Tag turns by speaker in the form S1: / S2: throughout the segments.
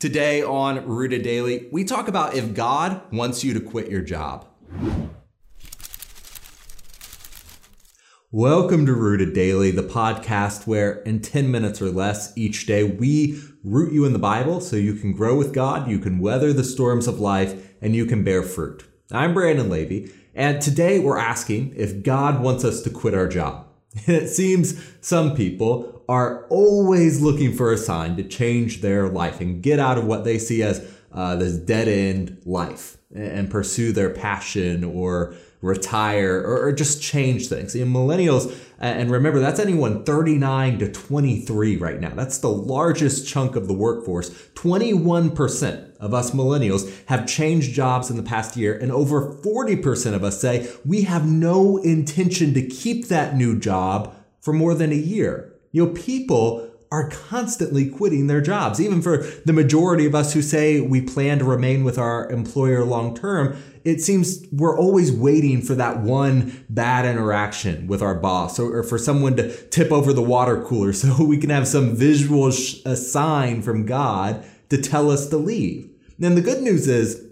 S1: Today on Rooted Daily, we talk about if God wants you to quit your job. Welcome to Rooted Daily, the podcast where in 10 minutes or less each day we root you in the Bible so you can grow with God, you can weather the storms of life, and you can bear fruit. I'm Brandon Levy, and today we're asking if God wants us to quit our job. It seems some people are always looking for a sign to change their life and get out of what they see as uh, this dead end life and pursue their passion or retire or, or just change things. And millennials, and remember, that's anyone 39 to 23 right now. That's the largest chunk of the workforce. 21% of us millennials have changed jobs in the past year, and over 40% of us say we have no intention to keep that new job for more than a year. You know, people are constantly quitting their jobs. Even for the majority of us who say we plan to remain with our employer long term, it seems we're always waiting for that one bad interaction with our boss or, or for someone to tip over the water cooler so we can have some visual sh- sign from God to tell us to leave. And the good news is,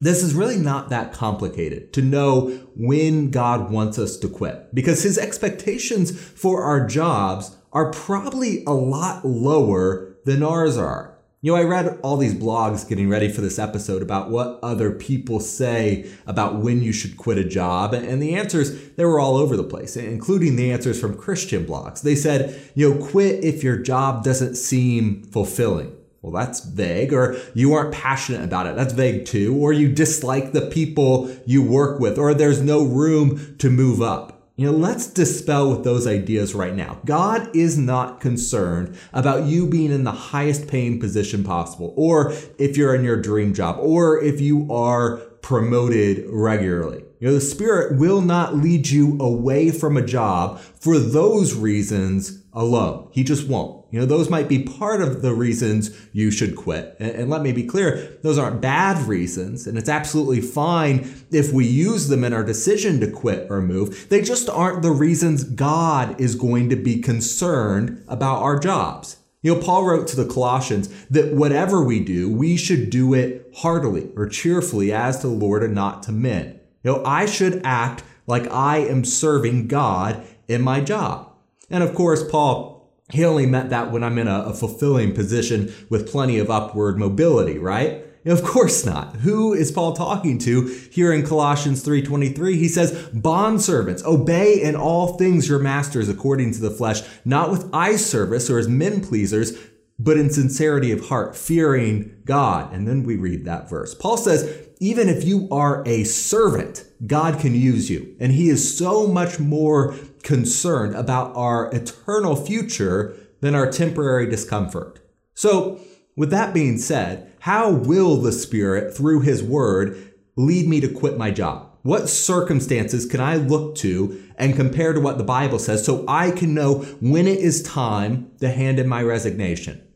S1: this is really not that complicated to know when God wants us to quit because his expectations for our jobs are probably a lot lower than ours are. You know, I read all these blogs getting ready for this episode about what other people say about when you should quit a job, and the answers, they were all over the place, including the answers from Christian blogs. They said, you know, quit if your job doesn't seem fulfilling. Well, that's vague. Or you aren't passionate about it. That's vague too. Or you dislike the people you work with, or there's no room to move up. You know, let's dispel with those ideas right now. God is not concerned about you being in the highest paying position possible, or if you're in your dream job, or if you are promoted regularly. You know, the Spirit will not lead you away from a job for those reasons alone. He just won't. You know, those might be part of the reasons you should quit. And, and, let me be clear, those aren't bad reasons. And it's absolutely fine if we use them in our decision to quit or move. They just aren't the reasons God is going to be concerned about our jobs. You know, Paul wrote to the Colossians that whatever we do, we should do it heartily or cheerfully as to the Lord and not to men. You know, I should act like I am serving God in my job. And of course, Paul, he only meant that when I'm in a, a fulfilling position with plenty of upward mobility, right? Of course not. Who is Paul talking to here in Colossians 3:23? He says, "Bondservants, obey in all things your masters according to the flesh, not with eye service or as men pleasers, but in sincerity of heart, fearing God." And then we read that verse. Paul says, even if you are a servant, God can use you. And he is so much more concerned about our eternal future than our temporary discomfort. So, with that being said, how will the Spirit, through his word, lead me to quit my job? What circumstances can I look to and compare to what the Bible says so I can know when it is time to hand in my resignation?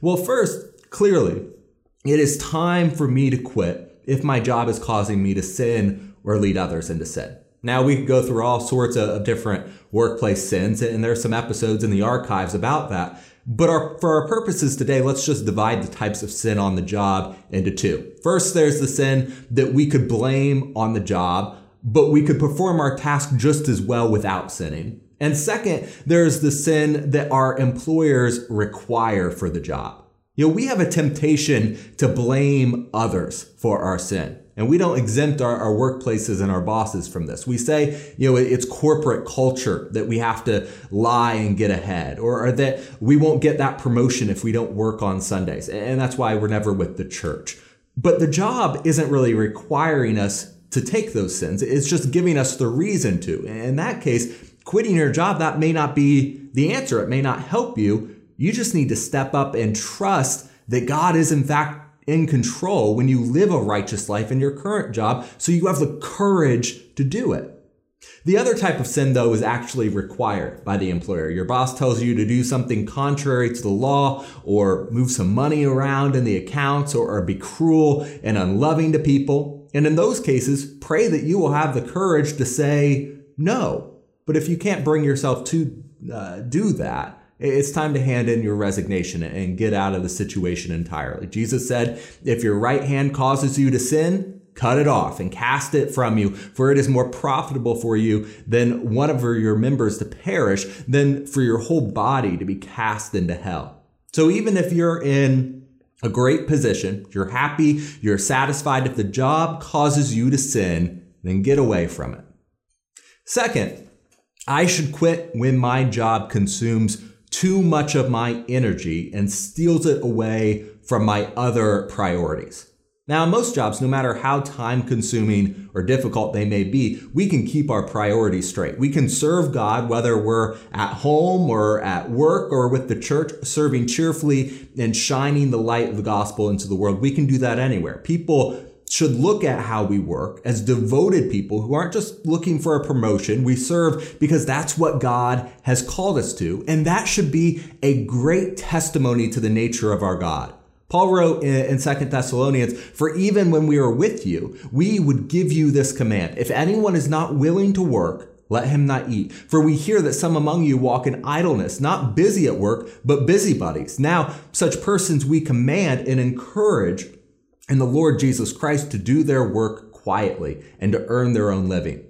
S1: Well, first, clearly, it is time for me to quit if my job is causing me to sin or lead others into sin. Now, we could go through all sorts of, different workplace sins, and there's some episodes in the archives about that. But our, for our purposes today, let's just divide the types of sin on the job into two. First, there's the sin that we could blame on the job, but we could perform our task just as well without sinning. And second, there's the sin that our employers require for the job. You know, we have a temptation to blame others for our sin. And we don't exempt our, our, workplaces and our bosses from this. We say, you know, it's corporate culture that we have to lie and get ahead, or, or that we won't get that promotion if we don't work on Sundays. And that's why we're never with the church. But the job isn't really requiring us to take those sins. It's just giving us the reason to. In that case, quitting your job, that may not be the answer. It may not help you you just need to step up and trust that God is in fact in control when you live a righteous life in your current job so you have the courage to do it. The other type of sin, though, is actually required by the employer. Your boss tells you to do something contrary to the law, or move some money around in the accounts, or, or, be cruel and unloving to people. And in those cases, pray that you will have the courage to say no. But if you can't bring yourself to uh, do that, It's time to hand in your resignation and get out of the situation entirely. Jesus said, if your right hand causes you to sin, cut it off and cast it from you, for it is more profitable for you than one of your members to perish than for your whole body to be cast into hell. So even if you're in a great position, you're happy, you're satisfied, if the job causes you to sin, then get away from it. Second, I should quit when my job consumes too much of my energy and steals it away from my other priorities. Now, most jobs, no matter how time consuming or difficult they may be, we can keep our priorities straight. We can serve God whether we're at home or at work or with the church, serving cheerfully and shining the light of the gospel into the world. We can do that anywhere. People should look at how we work as devoted people who aren't just looking for a promotion. We serve because that's what God has called us to. And that should be a great testimony to the nature of our God. Paul wrote in Second Thessalonians, For even when we are with you, we would give you this command. If anyone is not willing to work, let him not eat. For we hear that some among you walk in idleness, not busy at work, but busybodies. Now, such persons we command and encourage in the Lord Jesus Christ to do their work quietly and to earn their own living.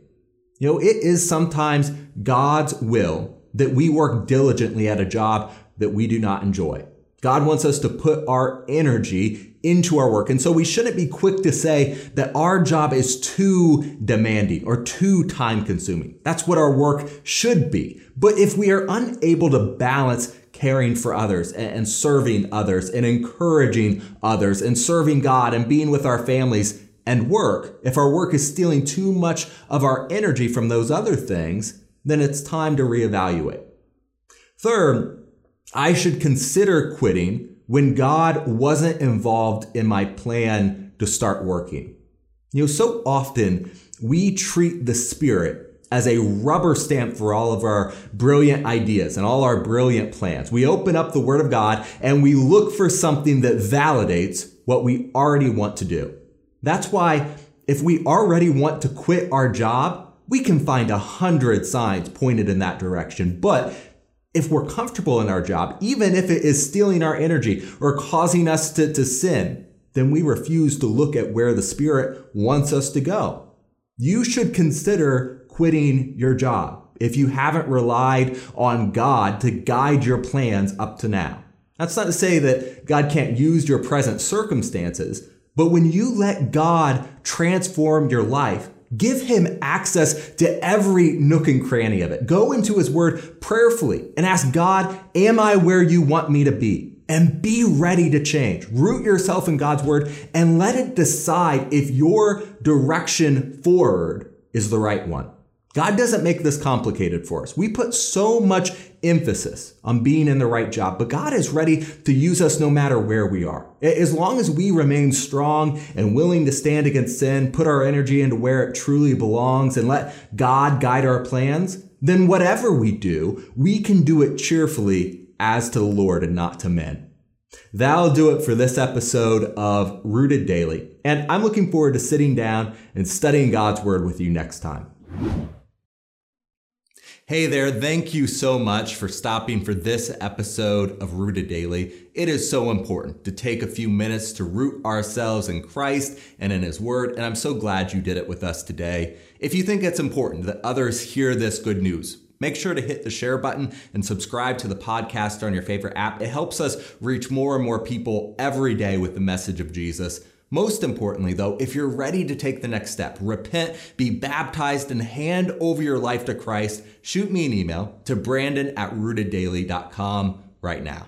S1: You know, it is sometimes God's will that we work diligently at a job that we do not enjoy. God wants us to put our energy into our work. And so we shouldn't be quick to say that our job is too demanding or too time consuming. That's what our work should be. But if we are unable to balance caring for others and serving others and encouraging others and serving God and being with our families and work, if our work is stealing too much of our energy from those other things, then it's time to reevaluate. Third, I should consider quitting when God wasn't involved in my plan to start working. You know, so often we treat the Spirit as a rubber stamp for all of our brilliant ideas and all our brilliant plans. We open up the Word of God and we look for something that validates what we already want to do. That's why if we already want to quit our job, we can find a hundred signs pointed in that direction. But if we're comfortable in our job, even if it is stealing our energy or causing us to, to sin, then we refuse to look at where the Spirit wants us to go. You should consider quitting your job if you haven't relied on God to guide your plans up to now. That's not to say that God can't use your present circumstances, but when you let God transform your life, give him access to every nook and cranny of it. Go into his word prayerfully and ask God, am I where you want me to be? And be ready to change. Root yourself in God's word and let it decide if your direction forward is the right one. God doesn't make this complicated for us. We put so much emphasis on being in the right job, but God is ready to use us no matter where we are. As long as we remain strong and willing to stand against sin, put our energy into where it truly belongs, and let God guide our plans, then whatever we do, we can do it cheerfully as to the Lord and not to men. That'll do it for this episode of Rooted Daily. And I'm looking forward to sitting down and studying God's Word with you next time. Hey there, thank you so much for stopping for this episode of Rooted Daily. It is so important to take a few minutes to root ourselves in Christ and in His Word, and I'm so glad you did it with us today. If you think it's important that others hear this good news, Make sure to hit the share button and subscribe to the podcast on your favorite app. It helps us reach more and more people every day with the message of Jesus. Most importantly, though, if you're ready to take the next step, repent, be baptized, and hand over your life to Christ, shoot me an email to brandon at rooteddaily.com right now.